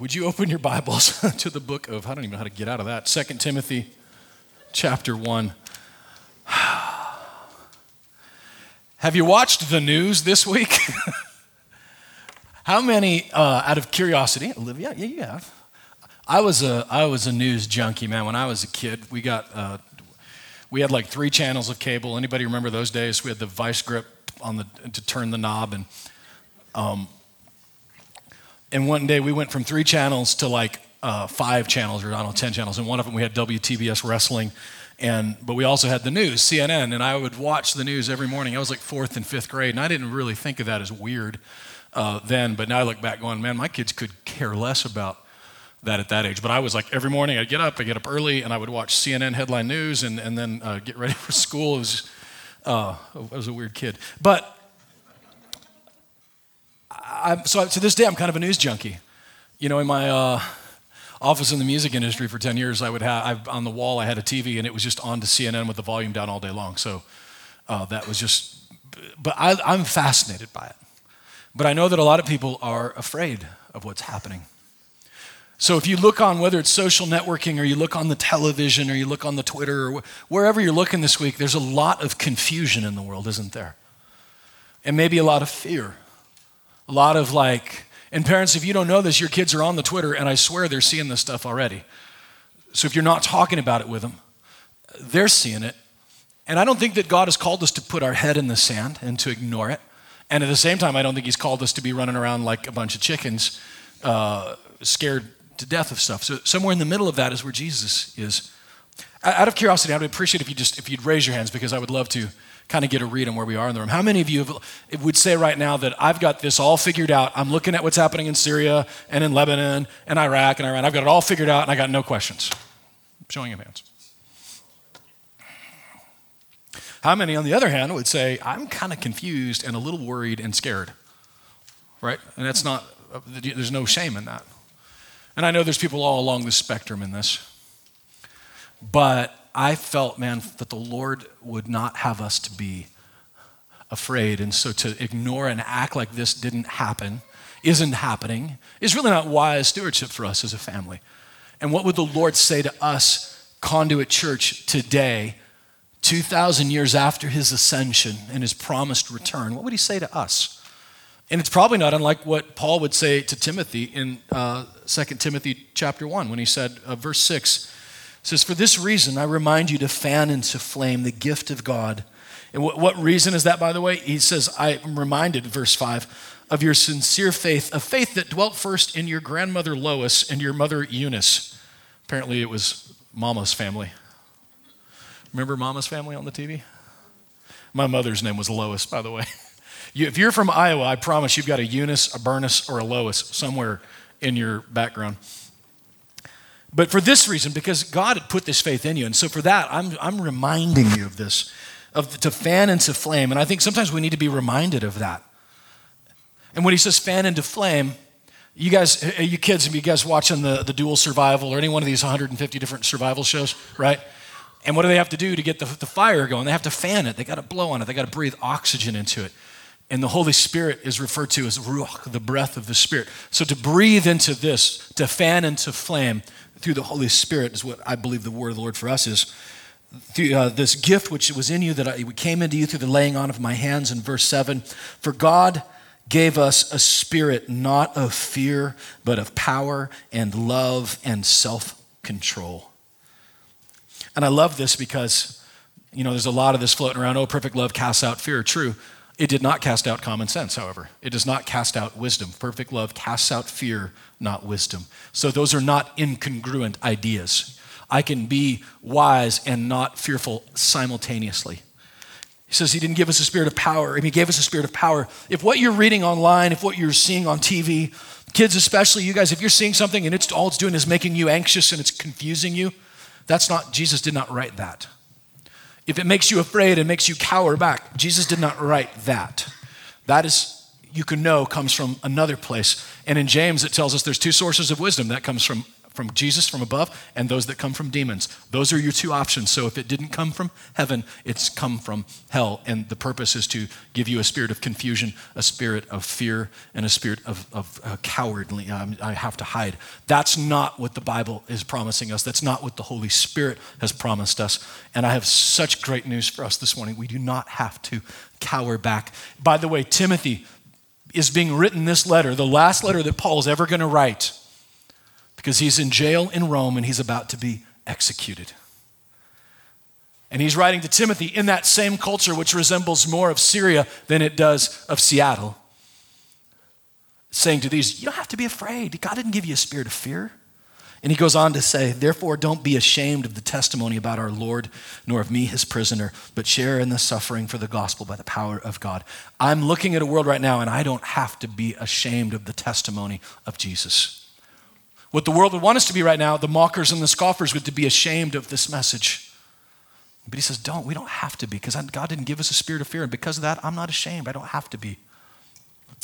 Would you open your Bibles to the book of, I don't even know how to get out of that, 2 Timothy chapter 1. Have you watched the news this week? how many, uh, out of curiosity, Olivia, yeah, you have. I was a, I was a news junkie, man. When I was a kid, we got, uh, we had like three channels of cable. Anybody remember those days? We had the vice grip on the, to turn the knob and, um, and one day we went from three channels to like uh, five channels, or I don't know, 10 channels. And one of them we had WTBS wrestling. And, but we also had the news, CNN, and I would watch the news every morning. I was like fourth and fifth grade, and I didn't really think of that as weird uh, then. But now I look back going, man, my kids could care less about that at that age. But I was like, every morning I'd get up, I'd get up early, and I would watch CNN headline news and, and then uh, get ready for school. It was, uh, I was a weird kid. But I, so to this day, I'm kind of a news junkie. You know, in my uh, office in the music industry for 10 years, I would have, I, on the wall, I had a TV and it was just on to CNN with the volume down all day long. So uh, that was just, but I, I'm fascinated by it. But I know that a lot of people are afraid of what's happening. So if you look on whether it's social networking or you look on the television or you look on the Twitter or wherever you're looking this week, there's a lot of confusion in the world, isn't there? And maybe a lot of fear. A lot of like, and parents, if you don't know this, your kids are on the Twitter, and I swear they're seeing this stuff already. So if you're not talking about it with them, they're seeing it. And I don't think that God has called us to put our head in the sand and to ignore it. And at the same time, I don't think He's called us to be running around like a bunch of chickens, uh, scared to death of stuff. So somewhere in the middle of that is where Jesus is. Out of curiosity, I would appreciate if you just if you'd raise your hands because I would love to kind of get a read on where we are in the room. How many of you have, would say right now that I've got this all figured out? I'm looking at what's happening in Syria and in Lebanon and Iraq and Iran. I've got it all figured out and I got no questions. Showing of hands. How many, on the other hand, would say, I'm kind of confused and a little worried and scared? Right? And that's not, there's no shame in that. And I know there's people all along the spectrum in this. But I felt, man, that the Lord would not have us to be afraid. And so to ignore and act like this didn't happen, isn't happening, is really not wise stewardship for us as a family. And what would the Lord say to us, Conduit Church, today, 2,000 years after his ascension and his promised return? What would he say to us? And it's probably not unlike what Paul would say to Timothy in uh, 2 Timothy chapter 1 when he said, uh, verse 6, says, For this reason, I remind you to fan into flame the gift of God. And what, what reason is that, by the way? He says, I am reminded, verse 5, of your sincere faith, a faith that dwelt first in your grandmother Lois and your mother Eunice. Apparently, it was Mama's family. Remember Mama's family on the TV? My mother's name was Lois, by the way. You, if you're from Iowa, I promise you've got a Eunice, a Bernice, or a Lois somewhere in your background. But for this reason, because God had put this faith in you. And so for that, I'm, I'm reminding you of this, of to fan into flame. And I think sometimes we need to be reminded of that. And when he says fan into flame, you guys, uh, you kids, you guys watching the, the dual survival or any one of these 150 different survival shows, right? And what do they have to do to get the, the fire going? They have to fan it. They got to blow on it. They got to breathe oxygen into it. And the Holy Spirit is referred to as ruach, the breath of the Spirit. So to breathe into this, to fan into flame, through the Holy Spirit is what I believe the word of the Lord for us is. Through, uh, this gift which was in you that I, came into you through the laying on of my hands in verse 7 for god gave us a spirit not of fear but of power and love and self-control. And i love this because you know there's a lot of this floating around. Oh perfect love casts out fear. True it did not cast out common sense, however. It does not cast out wisdom. Perfect love casts out fear, not wisdom. So those are not incongruent ideas. I can be wise and not fearful simultaneously. He says he didn't give us a spirit of power, and he gave us a spirit of power. If what you're reading online, if what you're seeing on TV, kids especially, you guys, if you're seeing something and it's all it's doing is making you anxious and it's confusing you, that's not, Jesus did not write that. If it makes you afraid and makes you cower back, Jesus did not write that. That is, you can know, comes from another place. And in James, it tells us there's two sources of wisdom that comes from, from Jesus from above and those that come from demons. Those are your two options. So if it didn't come from heaven, it's come from hell. And the purpose is to give you a spirit of confusion, a spirit of fear, and a spirit of, of uh, cowardly. Um, I have to hide. That's not what the Bible is promising us. That's not what the Holy Spirit has promised us. And I have such great news for us this morning. We do not have to cower back. By the way, Timothy is being written this letter, the last letter that Paul is ever going to write because he's in jail in Rome and he's about to be executed. And he's writing to Timothy in that same culture, which resembles more of Syria than it does of Seattle, saying to these, You don't have to be afraid. God didn't give you a spirit of fear. And he goes on to say, Therefore, don't be ashamed of the testimony about our Lord, nor of me, his prisoner, but share in the suffering for the gospel by the power of God. I'm looking at a world right now, and I don't have to be ashamed of the testimony of Jesus. What the world would want us to be right now, the mockers and the scoffers, would to be ashamed of this message. But he says, don't. We don't have to be because God didn't give us a spirit of fear. And because of that, I'm not ashamed. I don't have to be.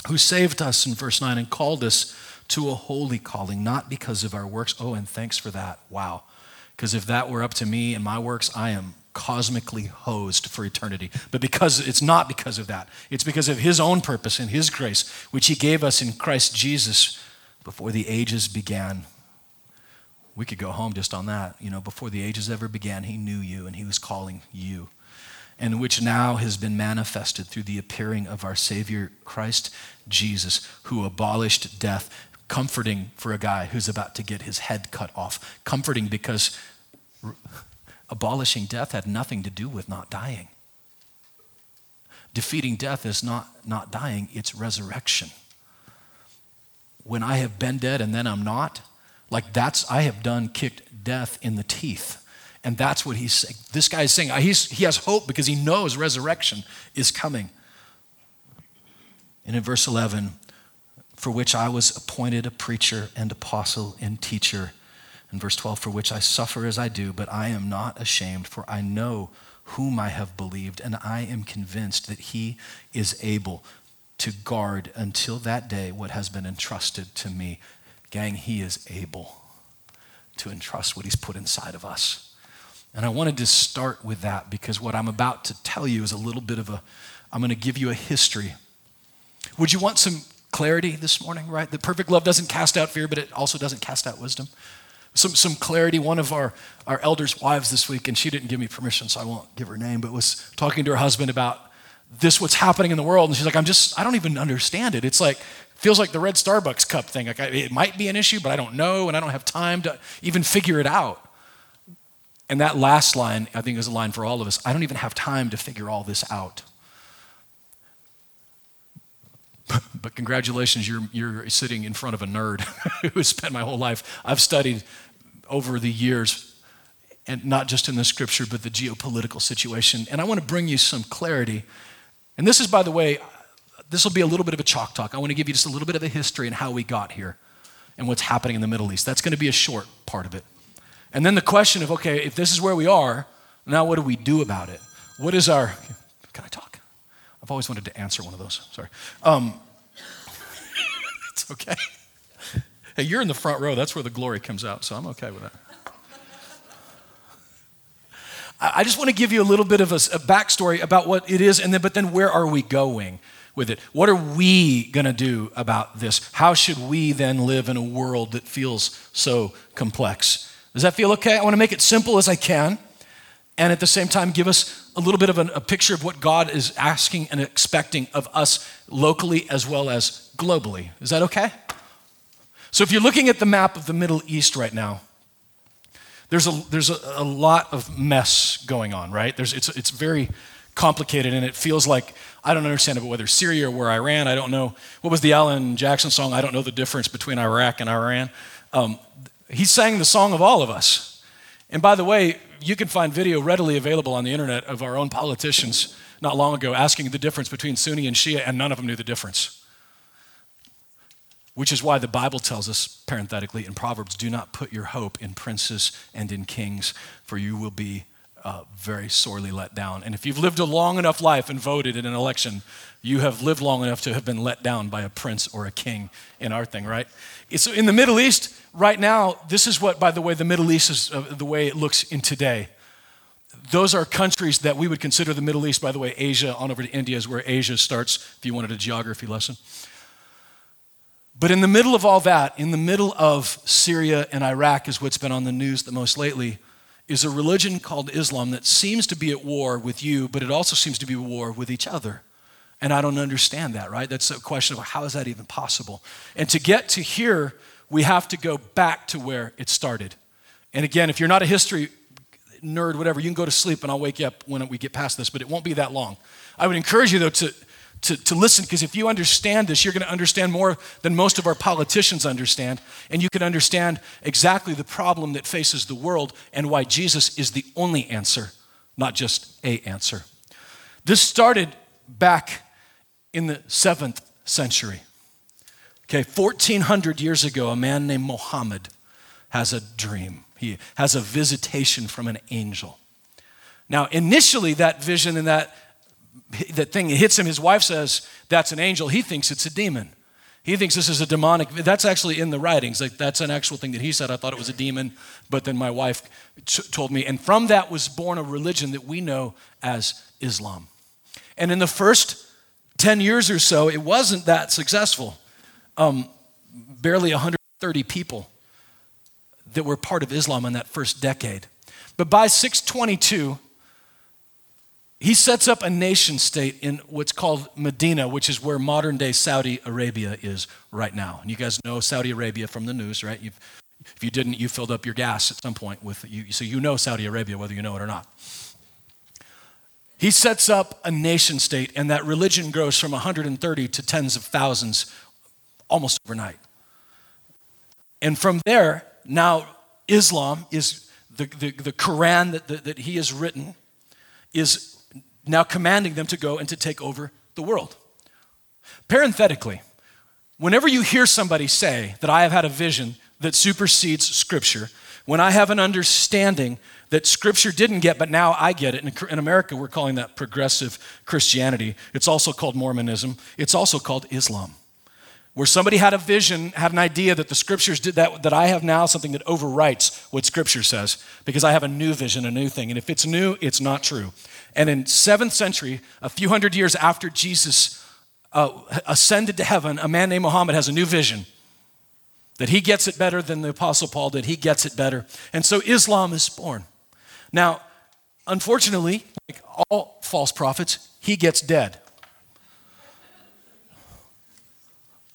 Who saved us in verse 9 and called us to a holy calling, not because of our works. Oh, and thanks for that. Wow. Because if that were up to me and my works, I am cosmically hosed for eternity. But because it's not because of that, it's because of his own purpose and his grace, which he gave us in Christ Jesus before the ages began. We could go home just on that. You know, before the ages ever began, he knew you and he was calling you. And which now has been manifested through the appearing of our Savior Christ Jesus, who abolished death, comforting for a guy who's about to get his head cut off. Comforting because abolishing death had nothing to do with not dying. Defeating death is not not dying, it's resurrection when I have been dead and then I'm not, like that's, I have done kicked death in the teeth. And that's what he's saying. This guy is saying uh, he's, he has hope because he knows resurrection is coming. And in verse 11, for which I was appointed a preacher and apostle and teacher. In verse 12, for which I suffer as I do, but I am not ashamed, for I know whom I have believed, and I am convinced that he is able to guard until that day what has been entrusted to me. Gang, He is able to entrust what He's put inside of us. And I wanted to start with that because what I'm about to tell you is a little bit of a, I'm going to give you a history. Would you want some clarity this morning, right? The perfect love doesn't cast out fear, but it also doesn't cast out wisdom. Some, some clarity. One of our, our elders' wives this week, and she didn't give me permission, so I won't give her name, but was talking to her husband about this what's happening in the world? And she's like i'm just i don't even understand it. It's like feels like the red starbucks cup thing. Like I, it might be an issue but i don't know and i don't have time to even figure it out. And that last line i think is a line for all of us. I don't even have time to figure all this out. But congratulations you're, you're sitting in front of a nerd who has spent my whole life. I've studied over the years and not just in the scripture but the geopolitical situation. And i want to bring you some clarity and this is, by the way, this will be a little bit of a chalk talk. I want to give you just a little bit of a history and how we got here and what's happening in the Middle East. That's going to be a short part of it. And then the question of, okay, if this is where we are, now what do we do about it? What is our, can I talk? I've always wanted to answer one of those. Sorry. Um, it's okay. Hey, you're in the front row. That's where the glory comes out, so I'm okay with that. I just want to give you a little bit of a, a backstory about what it is, and then, but then where are we going with it? What are we going to do about this? How should we then live in a world that feels so complex? Does that feel okay? I want to make it simple as I can, and at the same time, give us a little bit of an, a picture of what God is asking and expecting of us locally as well as globally. Is that okay? So, if you're looking at the map of the Middle East right now, there's a, there's a, a lot of mess going on, right? There's, it's, it's very complicated and it feels like I don't understand about whether Syria or where Iran. I don't know. What was the Alan Jackson song? I don't know the difference between Iraq and Iran. Um, he sang the song of all of us. And by the way, you can find video readily available on the internet of our own politicians not long ago asking the difference between Sunni and Shia, and none of them knew the difference. Which is why the Bible tells us, parenthetically, in Proverbs do not put your hope in princes and in kings, for you will be uh, very sorely let down. And if you've lived a long enough life and voted in an election, you have lived long enough to have been let down by a prince or a king in our thing, right? So in the Middle East, right now, this is what, by the way, the Middle East is uh, the way it looks in today. Those are countries that we would consider the Middle East, by the way, Asia on over to India is where Asia starts, if you wanted a geography lesson. But in the middle of all that, in the middle of Syria and Iraq, is what's been on the news the most lately, is a religion called Islam that seems to be at war with you, but it also seems to be at war with each other. And I don't understand that, right? That's a question of how is that even possible? And to get to here, we have to go back to where it started. And again, if you're not a history nerd, whatever, you can go to sleep and I'll wake you up when we get past this, but it won't be that long. I would encourage you, though, to, to, to listen because if you understand this, you're going to understand more than most of our politicians understand. And you can understand exactly the problem that faces the world and why Jesus is the only answer, not just a answer. This started back in the seventh century. Okay, 1400 years ago, a man named Muhammad has a dream. He has a visitation from an angel. Now, initially, that vision and that, that thing hits him. His wife says that's an angel. He thinks it's a demon. He thinks this is a demonic. That's actually in the writings. Like that's an actual thing that he said. I thought it was a demon, but then my wife t- told me. And from that was born a religion that we know as Islam. And in the first 10 years or so, it wasn't that successful. Um, barely 130 people that were part of Islam in that first decade. But by 622, he sets up a nation state in what's called Medina, which is where modern day Saudi Arabia is right now. And you guys know Saudi Arabia from the news, right? You've, if you didn't, you filled up your gas at some point with you, so you know Saudi Arabia, whether you know it or not. He sets up a nation state, and that religion grows from 130 to tens of thousands almost overnight. And from there, now Islam is the, the, the Quran that, that, that he has written is now commanding them to go and to take over the world. Parenthetically, whenever you hear somebody say that I have had a vision that supersedes Scripture, when I have an understanding that Scripture didn't get, but now I get it. In America, we're calling that progressive Christianity. It's also called Mormonism. It's also called Islam. Where somebody had a vision, had an idea that the Scriptures did that, that I have now something that overwrites what Scripture says because I have a new vision, a new thing. And if it's new, it's not true. And in 7th century, a few hundred years after Jesus uh, ascended to heaven, a man named Muhammad has a new vision that he gets it better than the Apostle Paul did. He gets it better. And so Islam is born. Now, unfortunately, like all false prophets, he gets dead.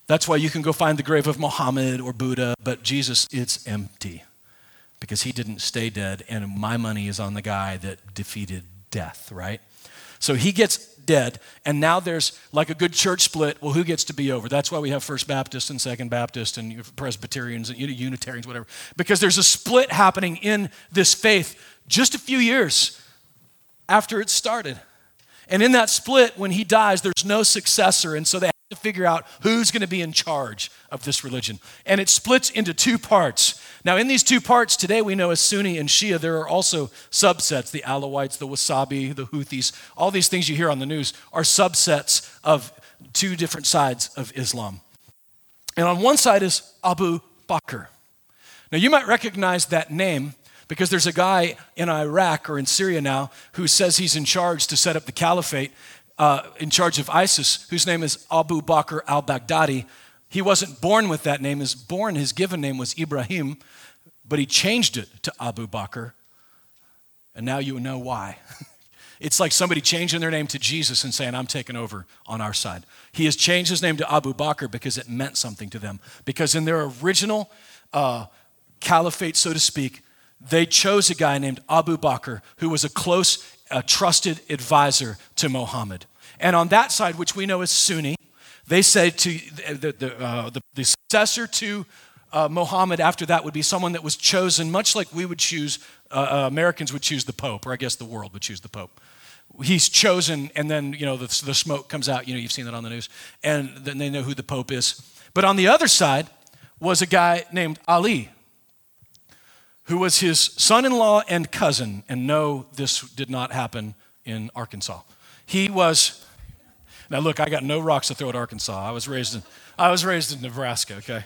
That's why you can go find the grave of Muhammad or Buddha, but Jesus, it's empty because he didn't stay dead, and my money is on the guy that defeated death, right? So he gets dead, and now there's like a good church split. Well, who gets to be over? That's why we have First Baptist and Second Baptist and Presbyterians and Unitarians, whatever, because there's a split happening in this faith just a few years after it started. And in that split, when he dies, there's no successor, and so they to figure out who's going to be in charge of this religion. And it splits into two parts. Now, in these two parts, today we know as Sunni and Shia, there are also subsets the Alawites, the Wahhabi, the Houthis, all these things you hear on the news are subsets of two different sides of Islam. And on one side is Abu Bakr. Now, you might recognize that name because there's a guy in Iraq or in Syria now who says he's in charge to set up the caliphate, uh, in charge of ISIS, whose name is Abu Bakr al Baghdadi. He wasn't born with that name. His born, his given name was Ibrahim, but he changed it to Abu Bakr. And now you know why. it's like somebody changing their name to Jesus and saying, I'm taking over on our side. He has changed his name to Abu Bakr because it meant something to them. Because in their original uh, caliphate, so to speak, they chose a guy named Abu Bakr who was a close, a trusted advisor to Muhammad. And on that side, which we know as Sunni, they said to the, the, uh, the, the successor to uh, Muhammad after that would be someone that was chosen, much like we would choose, uh, uh, Americans would choose the Pope, or I guess the world would choose the Pope. He's chosen, and then, you know, the, the smoke comes out. You know, you've seen that on the news. And then they know who the Pope is. But on the other side was a guy named Ali, who was his son in law and cousin. And no, this did not happen in Arkansas. He was, now look, I got no rocks to throw at Arkansas. I was raised in, I was raised in Nebraska, okay?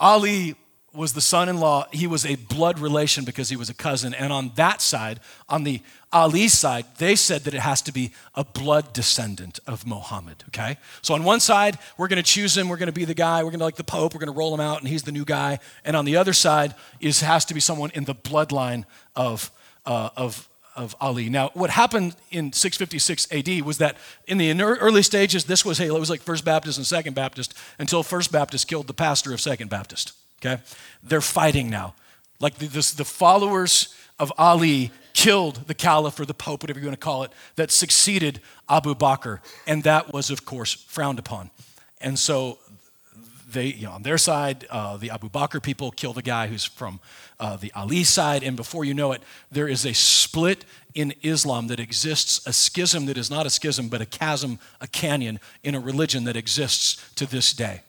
Ali was the son in law. He was a blood relation because he was a cousin. And on that side, on the Ali side, they said that it has to be a blood descendant of Muhammad, okay? So on one side, we're going to choose him, we're going to be the guy, we're going to like the Pope, we're going to roll him out, and he's the new guy. And on the other side is has to be someone in the bloodline of, uh, of, of Ali. Now, what happened in 656 AD was that in the early stages, this was, hey, it was like First Baptist and Second Baptist until First Baptist killed the pastor of Second Baptist, okay? They're fighting now. Like the, the followers of Ali killed the caliph or the pope, whatever you want to call it, that succeeded Abu Bakr. And that was, of course, frowned upon. And so they, you know, on their side, uh, the Abu Bakr people kill the guy who's from uh, the Ali side. And before you know it, there is a split in Islam that exists, a schism that is not a schism, but a chasm, a canyon in a religion that exists to this day.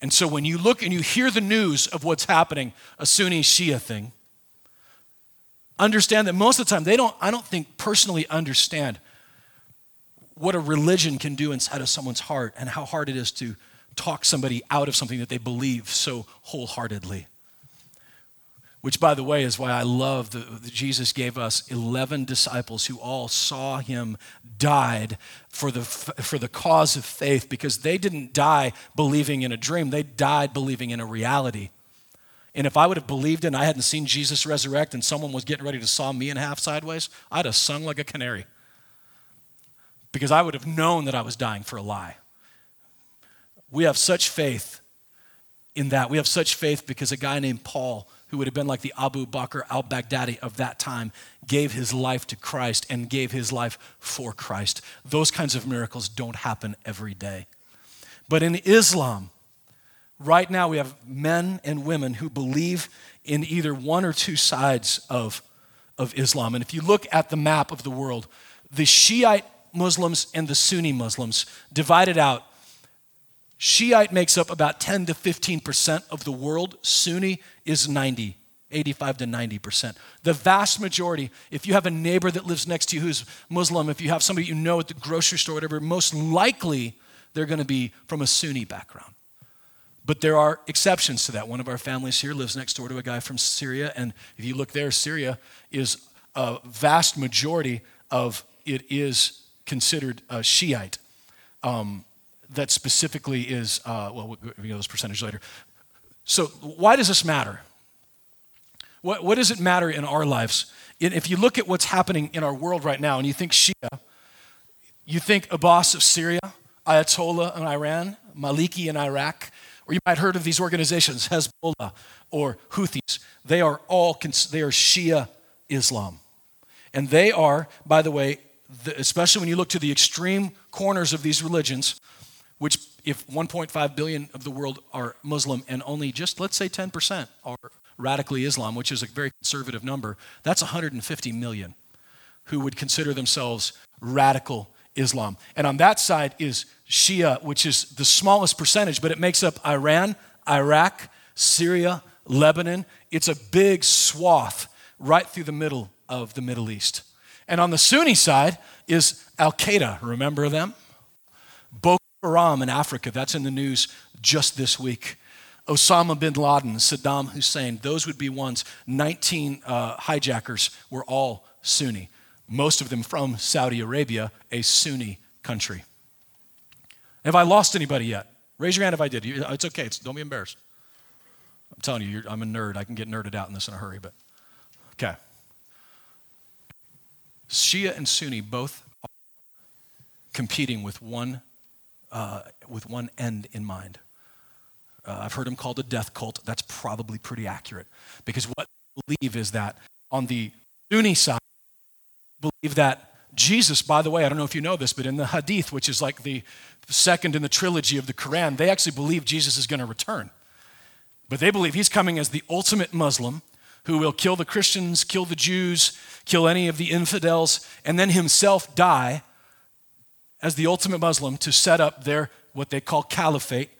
And so when you look and you hear the news of what's happening, a Sunni Shia thing, understand that most of the time they don't, I don't think, personally understand what a religion can do inside of someone's heart and how hard it is to talk somebody out of something that they believe so wholeheartedly. Which, by the way, is why I love that Jesus gave us 11 disciples who all saw him died for the, for the cause of faith because they didn't die believing in a dream, they died believing in a reality. And if I would have believed and I hadn't seen Jesus resurrect and someone was getting ready to saw me in half sideways, I'd have sung like a canary. Because I would have known that I was dying for a lie. We have such faith in that. We have such faith because a guy named Paul, who would have been like the Abu Bakr al Baghdadi of that time, gave his life to Christ and gave his life for Christ. Those kinds of miracles don't happen every day. But in Islam, Right now, we have men and women who believe in either one or two sides of, of Islam. And if you look at the map of the world, the Shiite Muslims and the Sunni Muslims divided out. Shiite makes up about 10 to 15% of the world, Sunni is 90. 85 to 90%. The vast majority, if you have a neighbor that lives next to you who's Muslim, if you have somebody you know at the grocery store, whatever, most likely they're going to be from a Sunni background. But there are exceptions to that. One of our families here lives next door to a guy from Syria, and if you look there, Syria is a vast majority of it is considered a Shiite. Um, that specifically is, uh, well, we get those percentage later. So, why does this matter? What, what does it matter in our lives? If you look at what's happening in our world right now and you think Shia, you think Abbas of Syria, Ayatollah in Iran, Maliki in Iraq, or you might have heard of these organizations, Hezbollah or Houthis. They are all, they are Shia Islam. And they are, by the way, especially when you look to the extreme corners of these religions, which if 1.5 billion of the world are Muslim and only just, let's say 10% are radically Islam, which is a very conservative number, that's 150 million who would consider themselves radical Islam. And on that side is Shia, which is the smallest percentage, but it makes up Iran, Iraq, Syria, Lebanon. It's a big swath right through the middle of the Middle East. And on the Sunni side is Al Qaeda. Remember them? Boko Haram in Africa. That's in the news just this week. Osama bin Laden, Saddam Hussein, those would be ones. 19 uh, hijackers were all Sunni most of them from Saudi Arabia, a Sunni country. Have I lost anybody yet? Raise your hand if I did. It's okay. It's, don't be embarrassed. I'm telling you, I'm a nerd. I can get nerded out in this in a hurry, but okay. Shia and Sunni both are competing with one, uh, with one end in mind. Uh, I've heard them called a death cult. That's probably pretty accurate because what they believe is that on the Sunni side, believe that Jesus, by the way, I don't know if you know this, but in the Hadith, which is like the second in the trilogy of the Quran, they actually believe Jesus is going to return. But they believe he's coming as the ultimate Muslim who will kill the Christians, kill the Jews, kill any of the infidels, and then himself die as the ultimate Muslim to set up their, what they call caliphate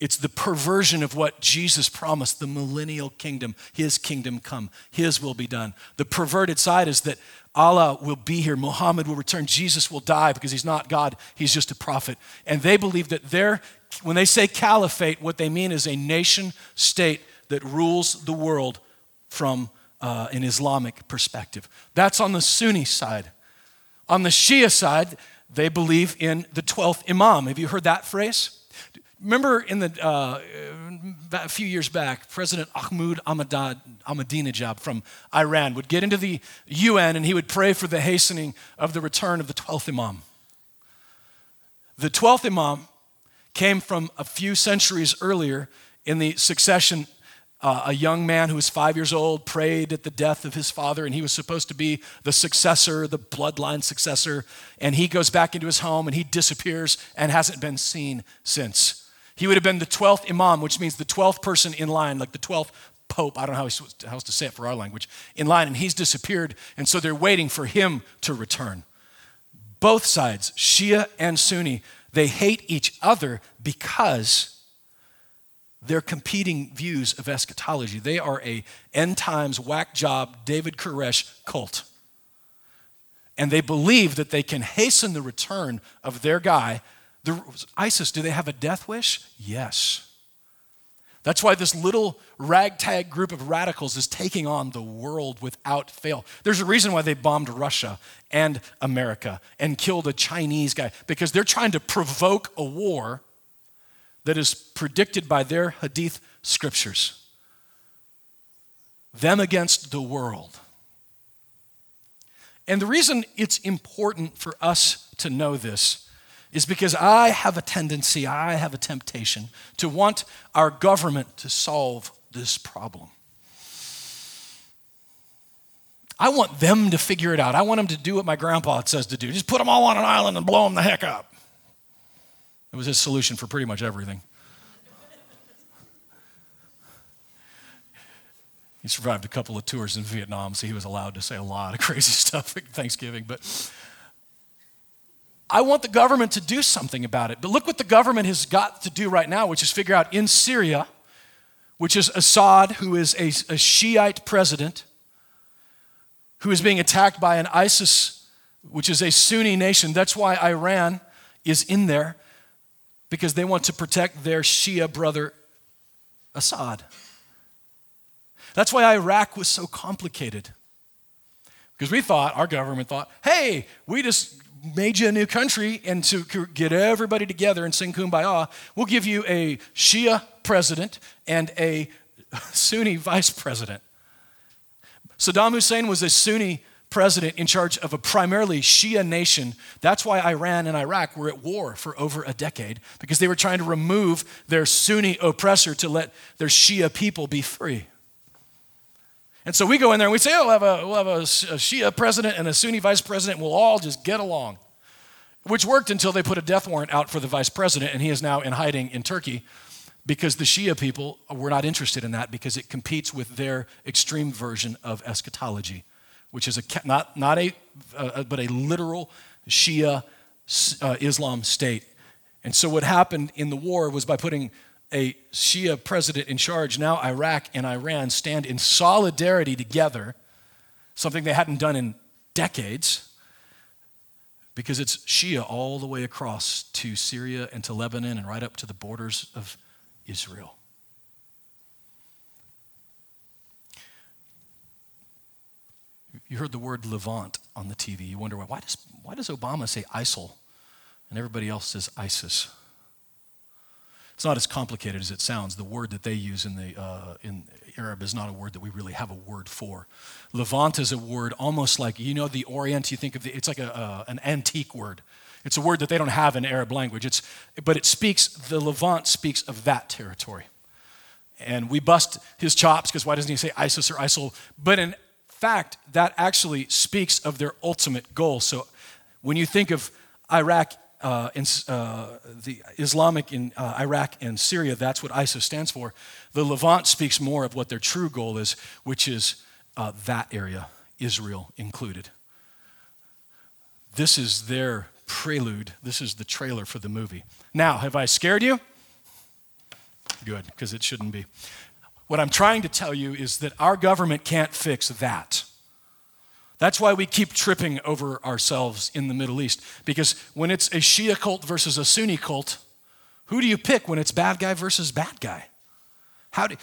It's the perversion of what Jesus promised the millennial kingdom, his kingdom come, his will be done. The perverted side is that Allah will be here, Muhammad will return, Jesus will die because he's not God, he's just a prophet. And they believe that they're, when they say caliphate, what they mean is a nation state that rules the world from uh, an Islamic perspective. That's on the Sunni side. On the Shia side, they believe in the 12th Imam. Have you heard that phrase? Remember in the, uh, a few years back, President Ahmad Ahmadinejad from Iran would get into the UN and he would pray for the hastening of the return of the 12th Imam. The 12th Imam came from a few centuries earlier in the succession uh, a young man who was five years old prayed at the death of his father, and he was supposed to be the successor, the bloodline successor. And he goes back into his home and he disappears and hasn't been seen since. He would have been the 12th Imam, which means the 12th person in line, like the 12th Pope. I don't know how, how to say it for our language, in line, and he's disappeared. And so they're waiting for him to return. Both sides, Shia and Sunni, they hate each other because they're competing views of eschatology. They are a end times whack job David Koresh cult. And they believe that they can hasten the return of their guy the, ISIS, do they have a death wish? Yes. That's why this little ragtag group of radicals is taking on the world without fail. There's a reason why they bombed Russia and America and killed a Chinese guy, because they're trying to provoke a war that is predicted by their hadith scriptures. Them against the world. And the reason it's important for us to know this is because I have a tendency, I have a temptation to want our government to solve this problem. I want them to figure it out. I want them to do what my grandpa says to do just put them all on an island and blow them the heck up. It was his solution for pretty much everything. He survived a couple of tours in Vietnam, so he was allowed to say a lot of crazy stuff at Thanksgiving. But I want the government to do something about it. But look what the government has got to do right now, which is figure out in Syria, which is Assad, who is a, a Shiite president, who is being attacked by an ISIS, which is a Sunni nation. That's why Iran is in there, because they want to protect their Shia brother, Assad. That's why Iraq was so complicated. Because we thought, our government thought, hey, we just made you a new country and to get everybody together and sing kumbaya, we'll give you a Shia president and a Sunni vice president. Saddam Hussein was a Sunni president in charge of a primarily Shia nation. That's why Iran and Iraq were at war for over a decade, because they were trying to remove their Sunni oppressor to let their Shia people be free. And so we go in there and we say, oh, we'll have, a, we'll have a, Shia president and a Sunni vice president. and We'll all just get along. Which worked until they put a death warrant out for the vice president, and he is now in hiding in Turkey because the Shia people were not interested in that because it competes with their extreme version of eschatology, which is a, not, not a, uh, but a literal Shia uh, Islam state. And so what happened in the war was by putting a Shia president in charge, now Iraq and Iran stand in solidarity together, something they hadn't done in decades, because it's Shia all the way across to Syria and to Lebanon and right up to the borders of Israel. You heard the word Levant on the TV. You wonder why. Why does, why does Obama say ISIL and everybody else says ISIS? It's not as complicated as it sounds. The word that they use in, the, uh, in Arab is not a word that we really have a word for. Levant is a word almost like, you know, the Orient, you think of the, it's like a, uh, an antique word. It's a word that they don't have in Arab language. It's, but it speaks, the Levant speaks of that territory. And we bust his chops because why doesn't he say ISIS or ISIL? But in fact, that actually speaks of their ultimate goal. So when you think of Iraq uh, in uh, the Islamic in uh, Iraq and Syria, that's what ISIS stands for. The Levant speaks more of what their true goal is, which is uh, that area, Israel included. This is their prelude. This is the trailer for the movie. Now, have I scared you? Good, because it shouldn't be. What I'm trying to tell you is that our government can't fix that. That's why we keep tripping over ourselves in the Middle East. Because when it's a Shia cult versus a Sunni cult, who do you pick when it's bad guy versus bad guy? How do,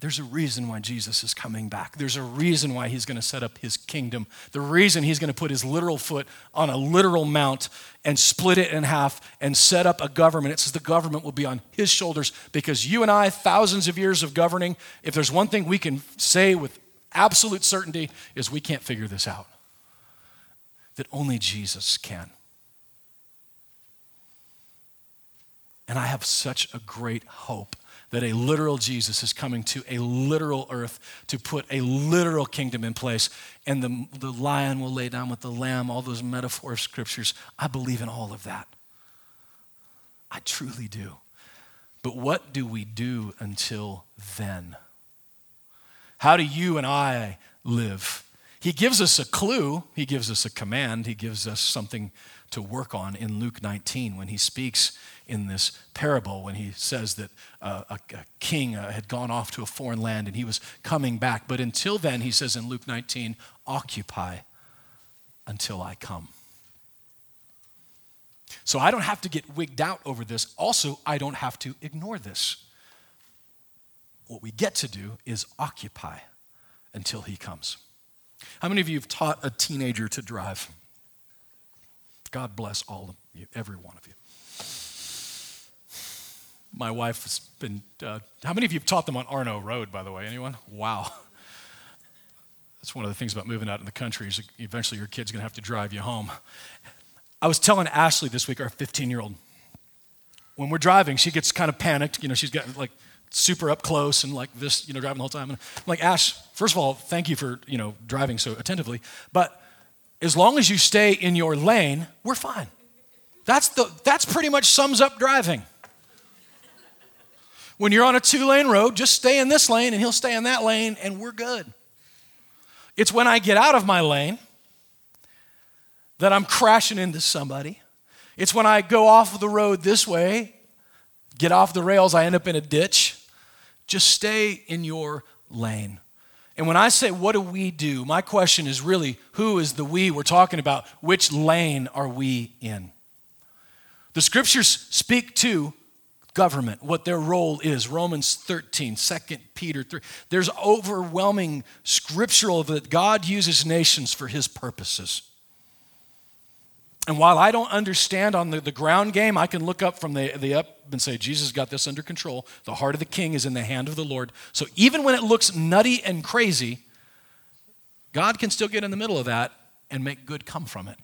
there's a reason why Jesus is coming back. There's a reason why he's going to set up his kingdom. The reason he's going to put his literal foot on a literal mount and split it in half and set up a government. It says the government will be on his shoulders because you and I, thousands of years of governing, if there's one thing we can say with absolute certainty, is we can't figure this out. That only Jesus can. And I have such a great hope that a literal Jesus is coming to a literal earth to put a literal kingdom in place. And the, the lion will lay down with the lamb, all those metaphor scriptures. I believe in all of that. I truly do. But what do we do until then? How do you and I live? He gives us a clue, he gives us a command, he gives us something to work on in Luke 19 when he speaks in this parable when he says that uh, a, a, king uh, had gone off to a foreign land and he was coming back. But until then, he says in Luke 19, occupy until I come. So I don't have to get wigged out over this. Also, I don't have to ignore this. What we get to do is occupy until he comes. How many of you have taught a teenager to drive? God bless all of you, every one of you. My wife has been, uh, how many of you have taught them on Arno Road, by the way? Anyone? Wow. That's one of the things about moving out in the country is eventually your kid's going to have to drive you home. I was telling Ashley this week, our 15 year old, when we're driving, she gets kind of panicked. You know, she's got like super up close and like this, you know, driving the whole time. And I'm like, Ash, first of all, thank you for, you know, driving so attentively. But as long as you stay in your lane, we're fine. That's, the, that's pretty much sums up driving. When you're on a two lane road, just stay in this lane and he'll stay in that lane and we're good. It's when I get out of my lane that I'm crashing into somebody. It's when I go off the road this way, get off the rails, I end up in a ditch. Just stay in your lane. And when I say, what do we do? My question is really, who is the we we're talking about? Which lane are we in? The scriptures speak to government, what their role is. Romans 13, 2 Peter 3. There's overwhelming scriptural that God uses nations for his purposes. And while I don't understand on the, the ground game, I can look up from the, the up and say, Jesus got this under control. The heart of the king is in the hand of the Lord. So even when it looks nutty and crazy, God can still get in the middle of that and make good come from it.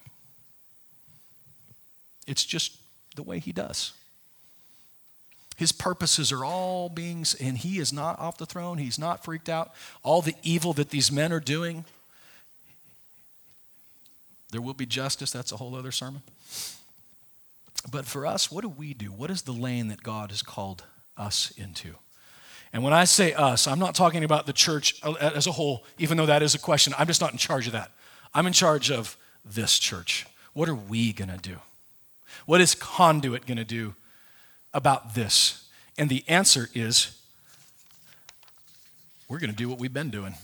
It's just the way he does. His purposes are all beings, and he is not off the throne. He's not freaked out. All the evil that these men are doing, there will be justice. That's a whole other sermon. But for us, what do we do? What is the lane that God has called us into? And when I say us, I'm not talking about the church as a whole, even though that is a question. I'm just not in charge of that. I'm in charge of this church. What are we going to do? What is Conduit going to do about this? And the answer is we're going to do what we've been doing.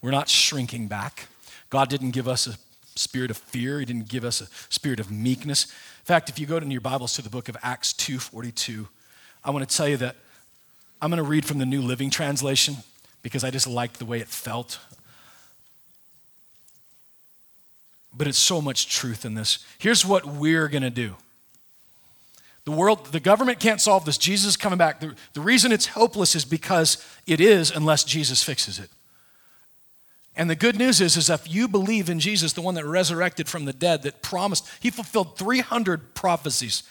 We're not shrinking back. God didn't give us a spirit of fear. He didn't give us a spirit of meekness. In fact, if you go to your Bibles to the book of Acts 2:42, I want to tell you that I'm going to read from the New Living Translation because I just liked the way it felt. But it's so much truth in this. Here's what we're going to do. The world, the government can't solve this. Jesus is coming back. The, the reason it's hopeless is because it is unless Jesus fixes it. And the good news is, is if you believe in Jesus, the one that resurrected from the dead, that promised, he fulfilled 300 prophecies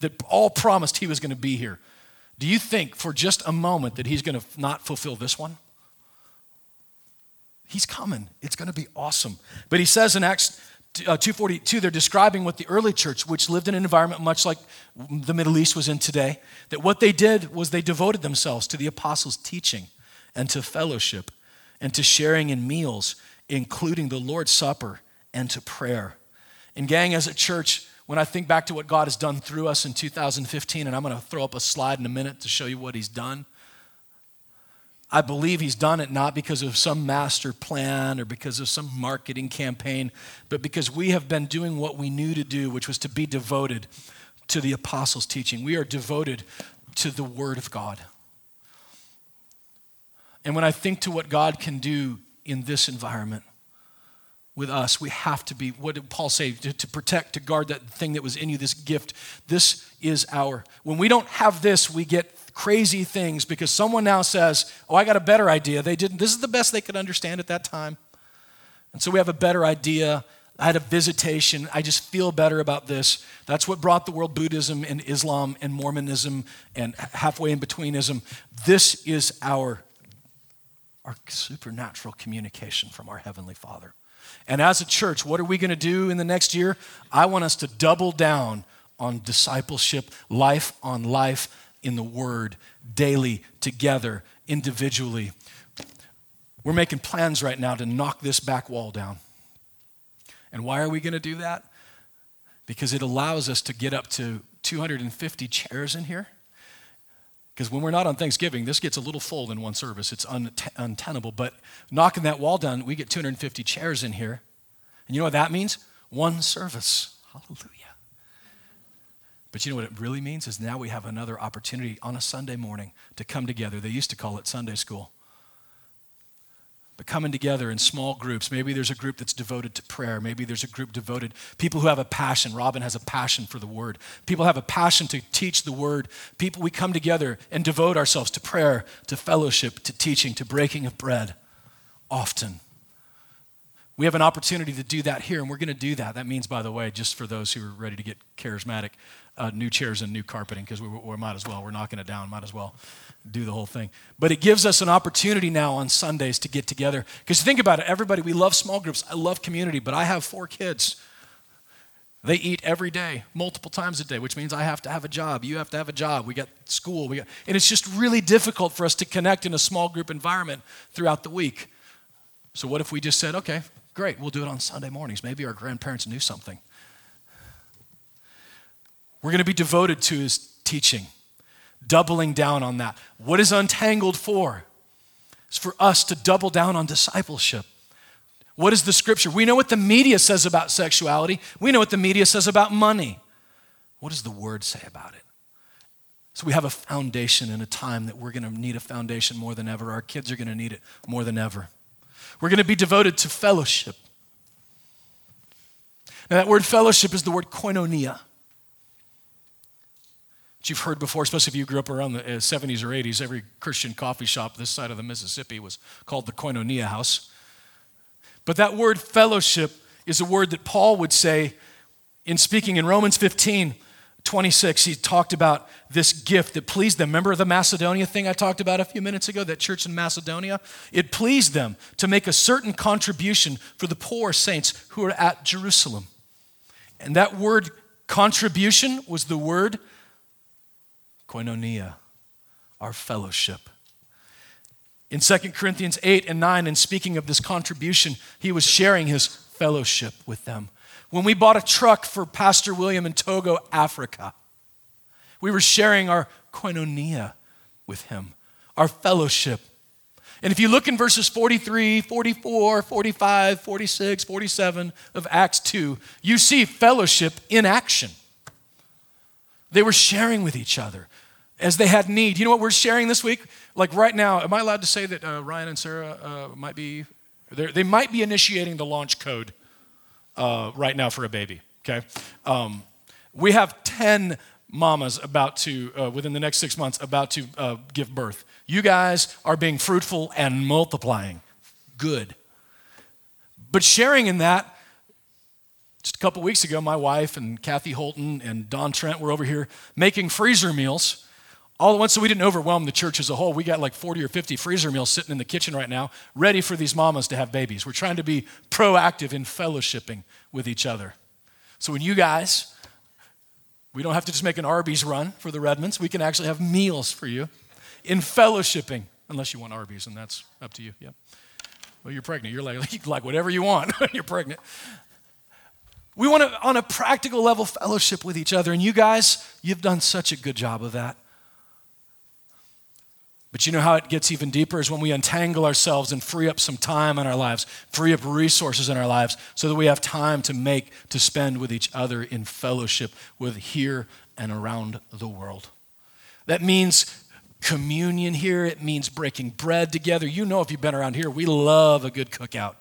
that all promised he was going to be here. Do you think for just a moment that he's going to not fulfill this one? He's coming. It's going to be awesome. But he says in Acts Uh, 242, they're describing what the early church, which lived in an environment much like the Middle East was in today, that what they did was they devoted themselves to the apostles' teaching and to fellowship and to sharing in meals, including the Lord's Supper and to prayer. And, gang, as a church, when I think back to what God has done through us in 2015, and I'm going to throw up a slide in a minute to show you what He's done. I believe He's done it not because of some master plan or because of some marketing campaign, but because we have been doing what we knew to do, which was to be devoted to the apostles' teaching. We are devoted to the Word of God. And when I think to what God can do in this environment, with us, we have to be, what did Paul say? To, to, protect, to guard that thing that was in you, this gift. This is our, when we don't have this, we get crazy things because someone now says, Oh, I got a better idea. They didn't, this is the best they could understand at that time. And so we have a better idea. I had a visitation. I just feel better about this. That's what brought the world Buddhism and Islam and Mormonism and halfway in betweenism. This is our, our supernatural communication from our Heavenly Father. And as a church, what are we going to do in the next year? I want us to double down on discipleship, life on life in the Word, daily, together, individually. We're making plans right now to knock this back wall down. And why are we going to do that? Because it allows us to get up to 250 chairs in here. Because when we're not on Thanksgiving, this gets a little full in one service. It's un- untenable. But knocking that wall down, we get 250 chairs in here. And you know what that means? One service. Hallelujah. But you know what it really means is now we have another opportunity on a Sunday morning to come together. They used to call it Sunday school but coming together in small groups. Maybe there's a group that's devoted to prayer. Maybe there's a group devoted, people who have a passion. Robin has a passion for the word. People have a passion to teach the word. People, we come together and devote ourselves to prayer, to fellowship, to teaching, to breaking of bread often. We have an opportunity to do that here, and we're going to do that. That means, by the way, just for those who are ready to get charismatic, uh, new chairs and new carpeting, because we, we might as well. We're knocking it down, might as well do the whole thing. But it gives us an opportunity now on Sundays to get together. Because think about it, everybody, we love small groups. I love community, but I have four kids. They eat every day, multiple times a day, which means I have to have a job. You have to have a job. We got school. We got, and it's just really difficult for us to connect in a small group environment throughout the week. So, what if we just said, okay, great, we'll do it on Sunday mornings? Maybe our grandparents knew something. We're going to be devoted to his teaching doubling down on that. What is untangled for? It's for us to double down on discipleship. What is the scripture? We know what the media says about sexuality, we know what the media says about money. What does the word say about it? So we have a foundation in a time that we're going to need a foundation more than ever. Our kids are going to need it more than ever. We're going to be devoted to fellowship. Now, that word fellowship is the word koinonia which you've heard before, especially if you grew up around the 70s uh, or 80s, every Christian coffee shop this side of the Mississippi was called the Koinonia House. But that word fellowship is a word that Paul would say in speaking in Romans 15 26. He talked about this gift that pleased them. Remember the Macedonia thing I talked about a few minutes ago, that church in Macedonia? It pleased them to make a certain contribution for the poor saints who are at Jerusalem. And that word contribution was the word koinonia, our fellowship. In 2 Corinthians 8 and 9, in speaking of this contribution, he was sharing his fellowship with them. When we bought a truck for Pastor William in Togo, Africa, we were sharing our koinonia with him, our fellowship. And if you look in verses 43, 44, 45, 46, 47 of Acts 2, you see fellowship in action. They were sharing with each other as they had need. You know what we're sharing this week? Like right now, am I allowed to say that uh, Ryan and Sarah uh, might be, they might be initiating the launch code uh, right now for a baby, okay? Um, we have 10 mamas about to, uh, within the next six months, about to uh, give birth. You guys are being fruitful and multiplying. Good. But sharing in that, just a couple weeks ago, my wife and Kathy Holton and Don Trent were over here making freezer meals all at once, so we didn't overwhelm the church as a whole. We got like 40 or 50 freezer meals sitting in the kitchen right now, ready for these mamas to have babies. We're trying to be proactive in fellowshipping with each other. So when you guys, we don't have to just make an Arby's run for the Redmonds, we can actually have meals for you in fellowshipping, unless you want Arby's, and that's up to you. Yep. Well, you're pregnant. You're like, like whatever you want. you're pregnant. We want to, on a practical level, fellowship with each other. And you guys, you've done such a good job of that. But you know how it gets even deeper is when we untangle ourselves and free up some time in our lives, free up resources in our lives so that we have time to make, to spend with each other in fellowship with here and around the world. That means communion here, it means breaking bread together. You know, if you've been around here, we love a good cookout.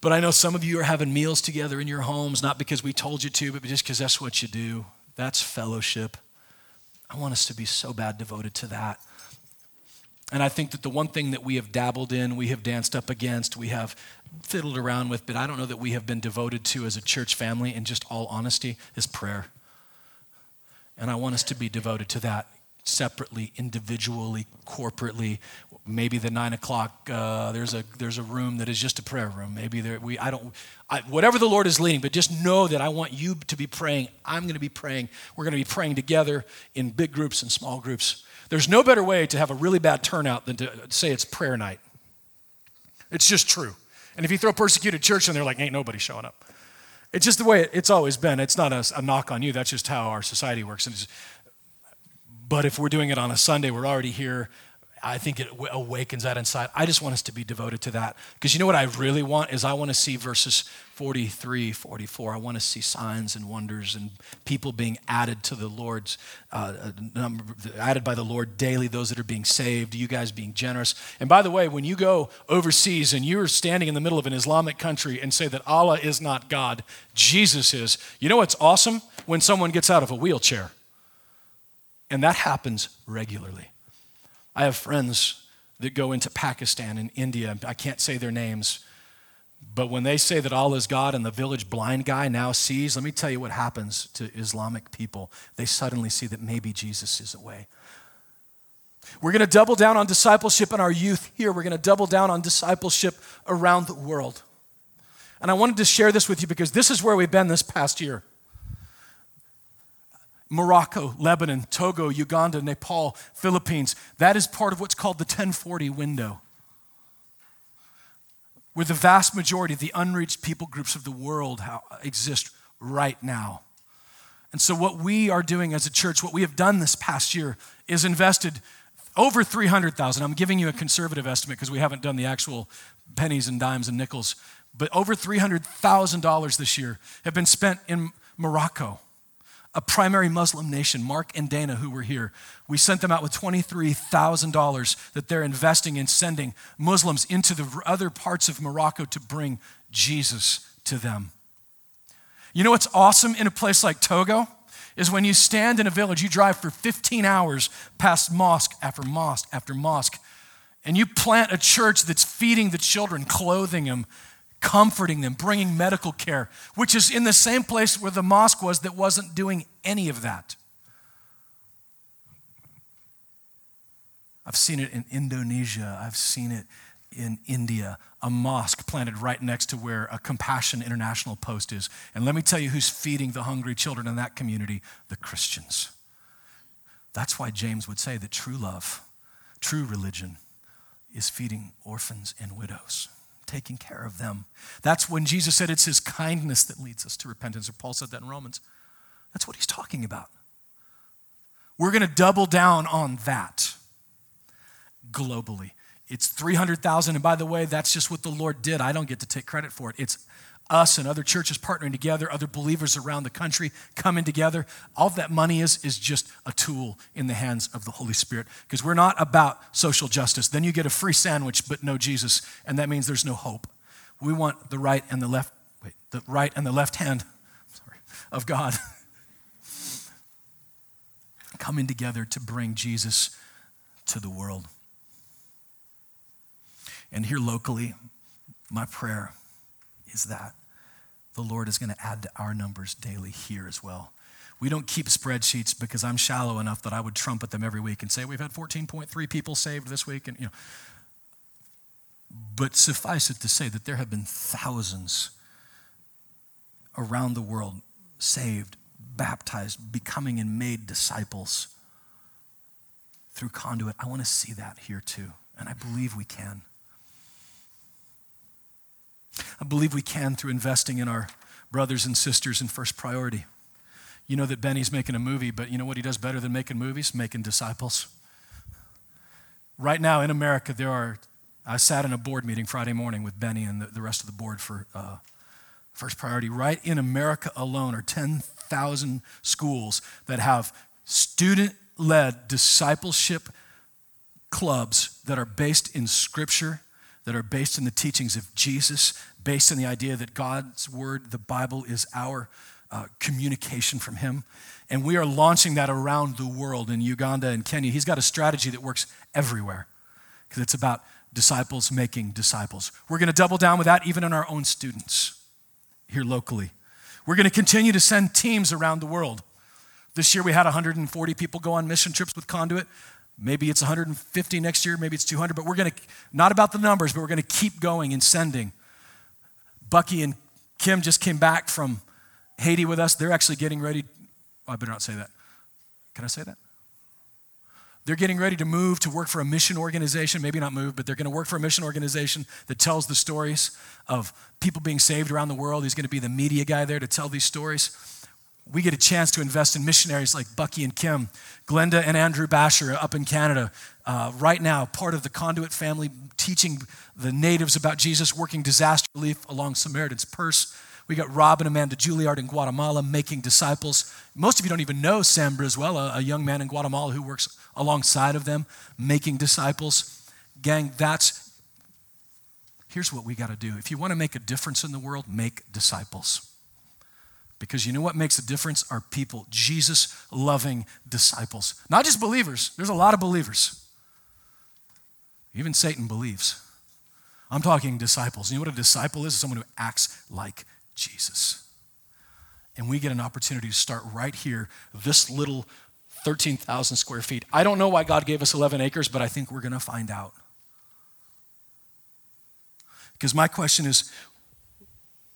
But I know some of you are having meals together in your homes, not because we told you to, but just because that's what you do. That's fellowship. I want us to be so bad devoted to that. And I think that the one thing that we have dabbled in, we have danced up against, we have fiddled around with, but I don't know that we have been devoted to as a church family, in just all honesty, is prayer. And I want us to be devoted to that separately, individually, corporately. Maybe the nine o'clock, uh, there's, a, there's a room that is just a prayer room. Maybe there, we, I don't, I, whatever the Lord is leading, but just know that I want you to be praying. I'm going to be praying. We're going to be praying together in big groups and small groups. There's no better way to have a really bad turnout than to say it's prayer night. It's just true. And if you throw persecuted church in there, like, ain't nobody showing up. It's just the way it's always been. It's not a, a knock on you. That's just how our society works. But if we're doing it on a Sunday, we're already here. I think it awakens that inside. I just want us to be devoted to that. Because you know what I really want is I want to see verses 43, 44. I want to see signs and wonders and people being added to the Lord's uh, uh, number, added by the Lord daily, those that are being saved, you guys being generous. And by the way, when you go overseas and you're standing in the middle of an Islamic country and say that Allah is not God, Jesus is, you know what's awesome? When someone gets out of a wheelchair. And that happens regularly. I have friends that go into Pakistan and India. I can't say their names. But when they say that Allah is God and the village blind guy now sees, let me tell you what happens to Islamic people. They suddenly see that maybe Jesus is a way. We're going to double down on discipleship in our youth here. We're going to double down on discipleship around the world. And I wanted to share this with you because this is where we've been this past year. Morocco, Lebanon, Togo, Uganda, Nepal, Philippines. That is part of what's called the 1040 window, where the vast majority of the unreached people groups of the world exist right now. And so, what we are doing as a church, what we have done this past year, is invested over 300,000. I'm giving you a conservative estimate because we haven't done the actual pennies and dimes and nickels, but over $300,000 this year have been spent in Morocco a primary Muslim nation, Mark and Dana, who were here. We sent them out with $23,000 that they're investing in sending Muslims into the other parts of Morocco to bring Jesus to them. You know what's awesome in a place like Togo? Is when you stand in a village, you drive for 15 hours past mosque after mosque after mosque, and you plant a church that's feeding the children, clothing them, comforting them, bringing medical care, which is in the same place where the mosque was that wasn't doing any of that. I've seen it in Indonesia, I've seen it in India, a mosque planted right next to where a Compassion International post is. And let me tell you who's feeding the hungry children in that community the Christians. That's why James would say that true love, true religion, is feeding orphans and widows taking care of them. That's when Jesus said it's his kindness that leads us to repentance, or Paul said that in Romans. That's what he's talking about. We're going to double down on that globally. It's 300,000. And by the way, that's just what the Lord did. I don't get to take credit for it. It's us and other churches partnering together, other believers around the country coming together. All that money is is just a tool in the hands of the Holy Spirit because we're not about social justice. Then you get a free sandwich but no Jesus, and that means there's no hope. We want the right and the left wait, the right and the left hand sorry, of God coming together to bring Jesus to the world. And here locally, my prayer is that the Lord is going to add to our numbers daily here as well. We don't keep spreadsheets because I'm shallow enough that I would trumpet them every week and say we've had 14.3 people saved this week and you know but suffice it to say that there have been thousands around the world saved, baptized, becoming and made disciples through conduit. I want to see that here too, and I believe we can. I believe we can through investing in our brothers and sisters in first priority. You know that Benny's making a movie, but you know what he does better than making movies? Making disciples. Right now in America, there are, I sat in a board meeting Friday morning with Benny and the, the rest of the board for uh, first priority. Right in America alone are 10,000 schools that have student led discipleship clubs that are based in Scripture, that are based in the teachings of Jesus, based on the idea that God's Word, the Bible, is our uh, communication from Him. And we are launching that around the world in Uganda and Kenya. He's got a strategy that works everywhere because it's about disciples making disciples. We're going to double down with that even in our own students here locally. We're going to continue to send teams around the world. This year we had 140 people go on mission trips with Conduit. Maybe it's 150 next year, maybe it's 200, but we're going to, not about the numbers, but we're going to keep going and sending. Bucky and Kim just came back from Haiti with us. They're actually getting ready. Oh, I better not say that. Can I say that? They're getting ready to move to work for a mission organization, maybe not move, but they're going to work for a mission organization that tells the stories of people being saved around the world. He's going to be the media guy there to tell these stories. We get a chance to invest in missionaries like Bucky and Kim, Glenda and Andrew Basher up in Canada, uh, right now, part of the Conduit family, teaching the natives about Jesus, working disaster relief along Samaritan's Purse. We got Rob and Amanda Juilliard in Guatemala making disciples. Most of you don't even know Sam Brizuela, a young man in Guatemala who works alongside of them making disciples. Gang, that's here's what we got to do. If you want to make a difference in the world, make disciples. Because you know what makes a difference are people, Jesus loving disciples. Not just believers, there's a lot of believers. Even Satan believes. I'm talking disciples. You know what a disciple is? Someone who acts like Jesus. And we get an opportunity to start right here, this little 13,000 square feet. I don't know why God gave us 11 acres, but I think we're going to find out. Because my question is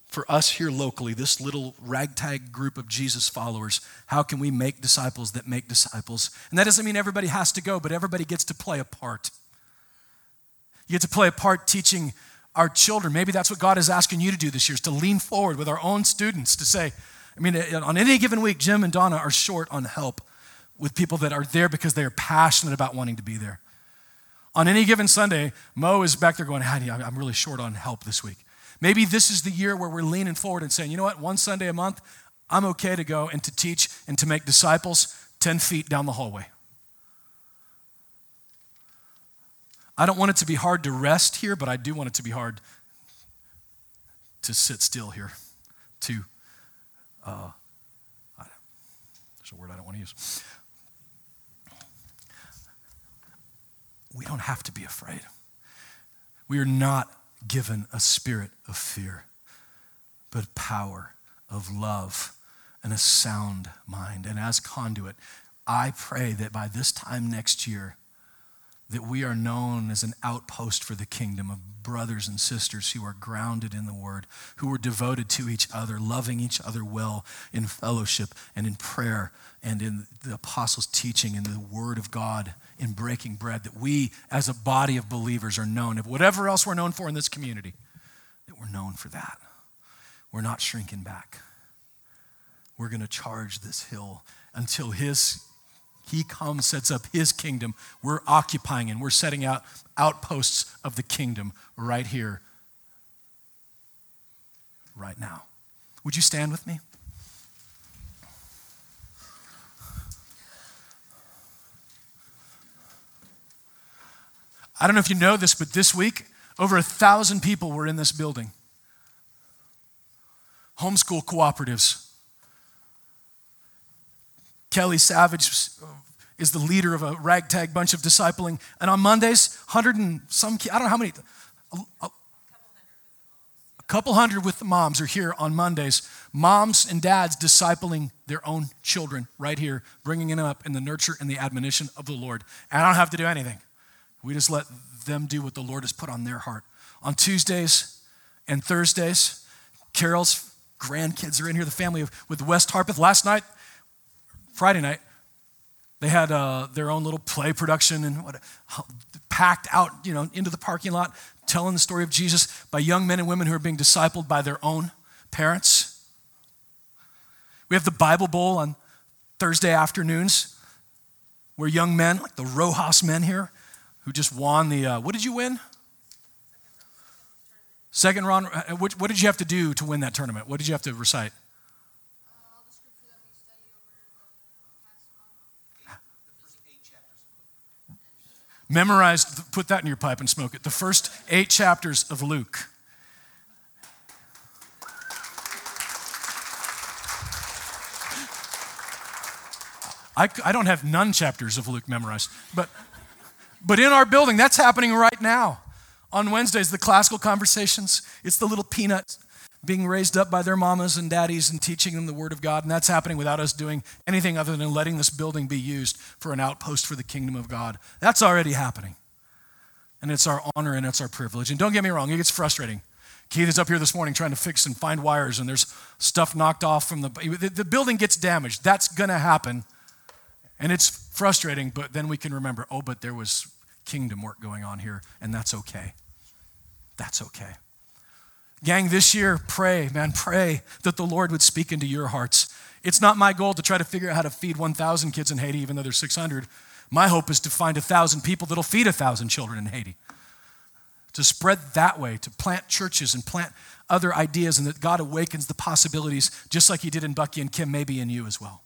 for us here locally, this little ragtag group of Jesus followers, how can we make disciples that make disciples? And that doesn't mean everybody has to go, but everybody gets to play a part. You get to play a part teaching our children. Maybe that's what God is asking you to do this year, is to lean forward with our own students to say, I mean, uh, on any given week, Jim and Donna are short on help with people that are there because they are passionate about wanting to be there. On any given Sunday, Mo is back there going, I'm really short on help this week. Maybe this is the year where we're leaning forward and saying, you know what, one Sunday a month, I'm okay to go and to teach and to make disciples 10 feet down the hallway. I don't want it to be hard to rest here, but I do want it to be hard to sit still here, to, uh, there's a word I don't want to use. We don't have to be afraid. We are not given a spirit of fear, but power, of love, and a sound mind. And as conduit, I pray that by this time next year, that we are known as an outpost for the kingdom of brothers and sisters who are grounded in the word, who are devoted to each other, loving each other well in fellowship and in prayer and in the apostles' teaching and the word of God in breaking bread. That we, as a body of believers, are known of whatever else we're known for in this community, that we're known for that. We're not shrinking back. We're going to charge this hill until his he comes, sets up his kingdom. We're occupying and we're setting out outposts of the kingdom right here, right now. Would you stand with me? I don't know if you know this, but this week, over a thousand people were in this building. Homeschool cooperatives Kelly Savage is the leader of a ragtag bunch of discipling. And on Mondays, 100 and some, I don't know how many, a, a, a couple hundred with the moms are here on Mondays. Moms and dads discipling their own children right here, bringing them up in the nurture and the admonition of the Lord. And I don't have to do anything. We just let them do what the Lord has put on their heart. On Tuesdays and Thursdays, Carol's grandkids are in here, the family of, with West Harpeth. Last night, Friday night, they had uh, their own little play production and what, packed out, you know, into the parking lot, telling the story of Jesus by young men and women who are being discipled by their own parents. We have the Bible Bowl on Thursday afternoons where young men, like the Rojas men here, who just won the, uh, what did you win? Second round. Uh, what, what did you have to do to win that tournament? What did you have to recite? Memorize, put that in your pipe and smoke it. The first eight chapters of Luke. I, I don't have none chapters of Luke memorized, but, but in our building, that's happening right now. On Wednesdays, the classical conversations, it's the little peanuts being raised up by their mamas and daddies and teaching them the Word of God. And that's happening without us doing anything other than letting this building be used for an outpost for the kingdom of God. That's already happening. And it's our honor and it's our privilege. And don't get me wrong, it gets frustrating. Keith is up here this morning trying to fix and find wires, and there's stuff knocked off from the. The building gets damaged. That's going to happen. And it's frustrating, but then we can remember oh, but there was kingdom work going on here, and that's okay. That's okay. Gang, this year, pray, man, pray that the Lord would speak into your hearts. It's not my goal to try to figure out how to feed 1,000 kids in Haiti, even though there's 600. My hope is to find 1,000 people that'll feed 1,000 children in Haiti. To spread that way, to plant churches and plant other ideas, and that God awakens the possibilities, just like He did in Bucky and Kim, maybe in you as well.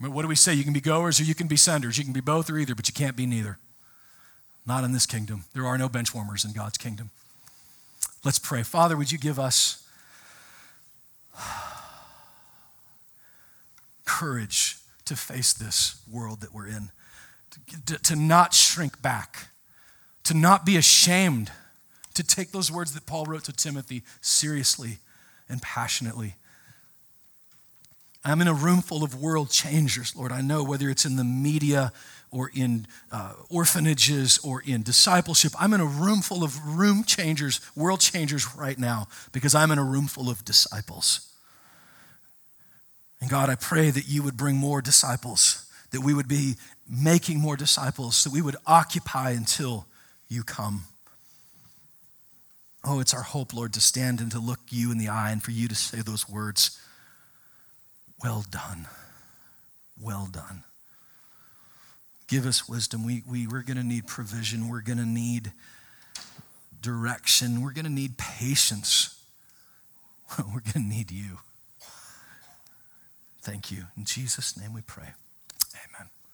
What do we say? You can be goers or you can be senders. You can be both or either, but you can't be neither. Not in this kingdom. There are no bench warmers in God's kingdom. Let's pray. Father, would you give us courage to face this world that we're in, to, to, not shrink back, to not be ashamed, to take those words that Paul wrote to Timothy seriously and passionately. I'm in a room full of world changers, Lord. I know whether it's in the media or in uh, orphanages or in discipleship. I'm in a room full of room changers, world changers right now because I'm in a room full of disciples. And God, I pray that you would bring more disciples, that we would be making more disciples, that we would occupy until you come. Oh, it's our hope, Lord, to stand and to look you in the eye and for you to say those words Well done. Well done. Give us wisdom. We, we, we're going to need provision. We're going to need direction. We're going to need patience. We're going to need you. Thank you. In Jesus' name we pray.